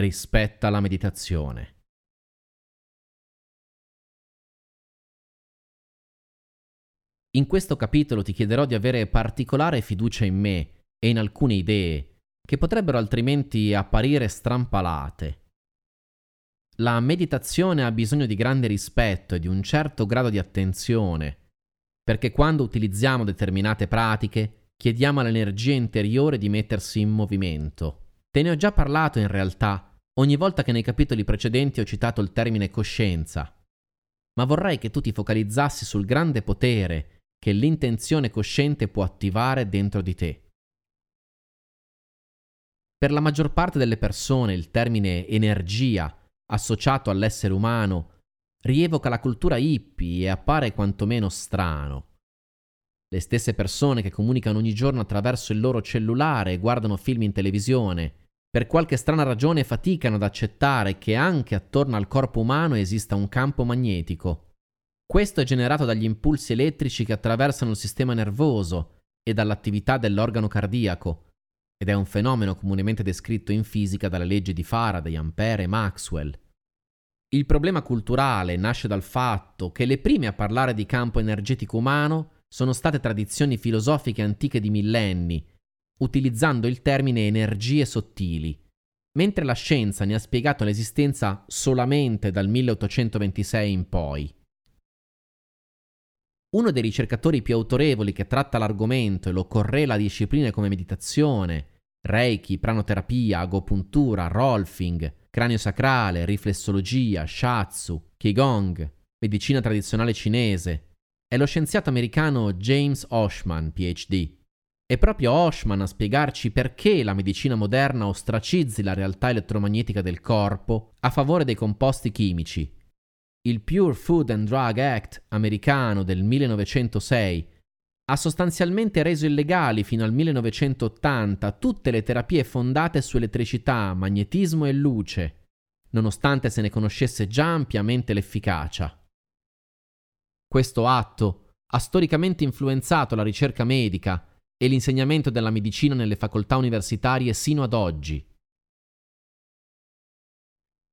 rispetta la meditazione. In questo capitolo ti chiederò di avere particolare fiducia in me e in alcune idee che potrebbero altrimenti apparire strampalate. La meditazione ha bisogno di grande rispetto e di un certo grado di attenzione, perché quando utilizziamo determinate pratiche chiediamo all'energia interiore di mettersi in movimento. Te ne ho già parlato in realtà ogni volta che nei capitoli precedenti ho citato il termine coscienza, ma vorrei che tu ti focalizzassi sul grande potere che l'intenzione cosciente può attivare dentro di te. Per la maggior parte delle persone il termine energia associato all'essere umano rievoca la cultura hippie e appare quantomeno strano. Le stesse persone che comunicano ogni giorno attraverso il loro cellulare e guardano film in televisione, per qualche strana ragione faticano ad accettare che anche attorno al corpo umano esista un campo magnetico. Questo è generato dagli impulsi elettrici che attraversano il sistema nervoso e dall'attività dell'organo cardiaco, ed è un fenomeno comunemente descritto in fisica dalle leggi di Faraday, Ampere e Maxwell. Il problema culturale nasce dal fatto che le prime a parlare di campo energetico umano sono state tradizioni filosofiche antiche di millenni, utilizzando il termine energie sottili, mentre la scienza ne ha spiegato l'esistenza solamente dal 1826 in poi. Uno dei ricercatori più autorevoli che tratta l'argomento e lo correla a discipline come meditazione, Reiki, pranoterapia, agopuntura, rolfing, cranio sacrale, riflessologia, shiatsu, qigong, medicina tradizionale cinese, è lo scienziato americano James Oshman, PhD. È proprio Oshman a spiegarci perché la medicina moderna ostracizzi la realtà elettromagnetica del corpo a favore dei composti chimici il Pure Food and Drug Act americano del 1906 ha sostanzialmente reso illegali fino al 1980 tutte le terapie fondate su elettricità, magnetismo e luce, nonostante se ne conoscesse già ampiamente l'efficacia. Questo atto ha storicamente influenzato la ricerca medica e l'insegnamento della medicina nelle facoltà universitarie sino ad oggi.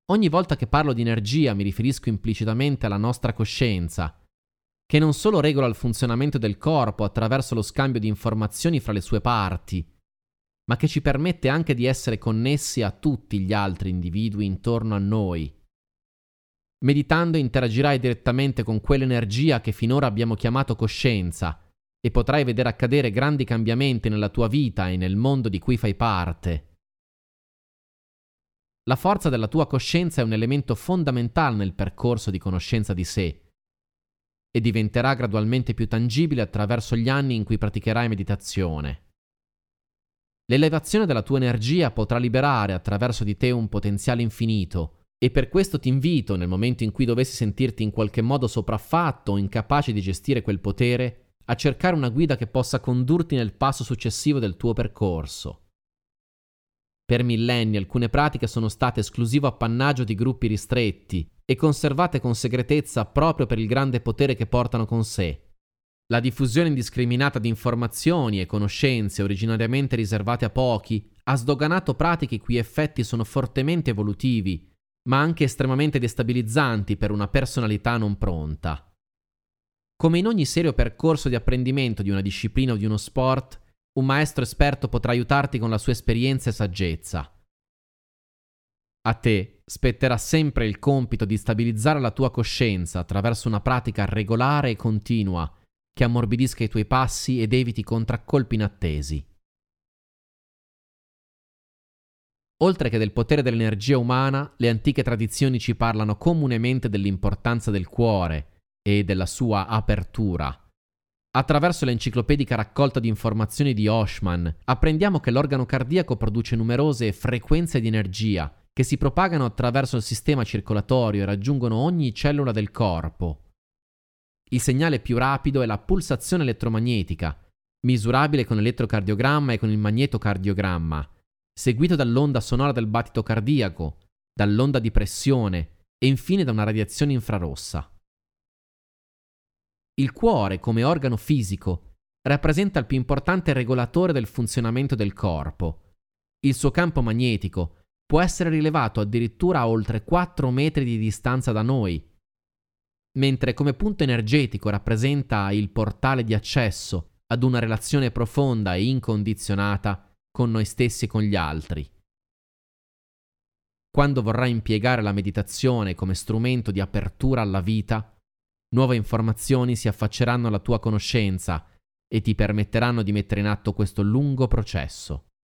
Ogni volta che parlo di energia mi riferisco implicitamente alla nostra coscienza, che non solo regola il funzionamento del corpo attraverso lo scambio di informazioni fra le sue parti, ma che ci permette anche di essere connessi a tutti gli altri individui intorno a noi. Meditando interagirai direttamente con quell'energia che finora abbiamo chiamato coscienza e potrai vedere accadere grandi cambiamenti nella tua vita e nel mondo di cui fai parte. La forza della tua coscienza è un elemento fondamentale nel percorso di conoscenza di sé e diventerà gradualmente più tangibile attraverso gli anni in cui praticherai meditazione. L'elevazione della tua energia potrà liberare attraverso di te un potenziale infinito e per questo ti invito, nel momento in cui dovessi sentirti in qualche modo sopraffatto o incapace di gestire quel potere, a cercare una guida che possa condurti nel passo successivo del tuo percorso. Per millenni alcune pratiche sono state esclusivo appannaggio di gruppi ristretti e conservate con segretezza proprio per il grande potere che portano con sé. La diffusione indiscriminata di informazioni e conoscenze originariamente riservate a pochi ha sdoganato pratiche i cui effetti sono fortemente evolutivi, ma anche estremamente destabilizzanti per una personalità non pronta. Come in ogni serio percorso di apprendimento di una disciplina o di uno sport, un maestro esperto potrà aiutarti con la sua esperienza e saggezza. A te spetterà sempre il compito di stabilizzare la tua coscienza attraverso una pratica regolare e continua che ammorbidisca i tuoi passi ed eviti contraccolpi inattesi. Oltre che del potere dell'energia umana, le antiche tradizioni ci parlano comunemente dell'importanza del cuore e della sua apertura Attraverso l'enciclopedica raccolta di informazioni di Oshman, apprendiamo che l'organo cardiaco produce numerose frequenze di energia che si propagano attraverso il sistema circolatorio e raggiungono ogni cellula del corpo. Il segnale più rapido è la pulsazione elettromagnetica, misurabile con l'elettrocardiogramma e con il magnetocardiogramma, seguito dall'onda sonora del battito cardiaco, dall'onda di pressione e infine da una radiazione infrarossa. Il cuore, come organo fisico, rappresenta il più importante regolatore del funzionamento del corpo. Il suo campo magnetico può essere rilevato addirittura a oltre 4 metri di distanza da noi, mentre come punto energetico rappresenta il portale di accesso ad una relazione profonda e incondizionata con noi stessi e con gli altri. Quando vorrai impiegare la meditazione come strumento di apertura alla vita, nuove informazioni si affacceranno alla tua conoscenza e ti permetteranno di mettere in atto questo lungo processo.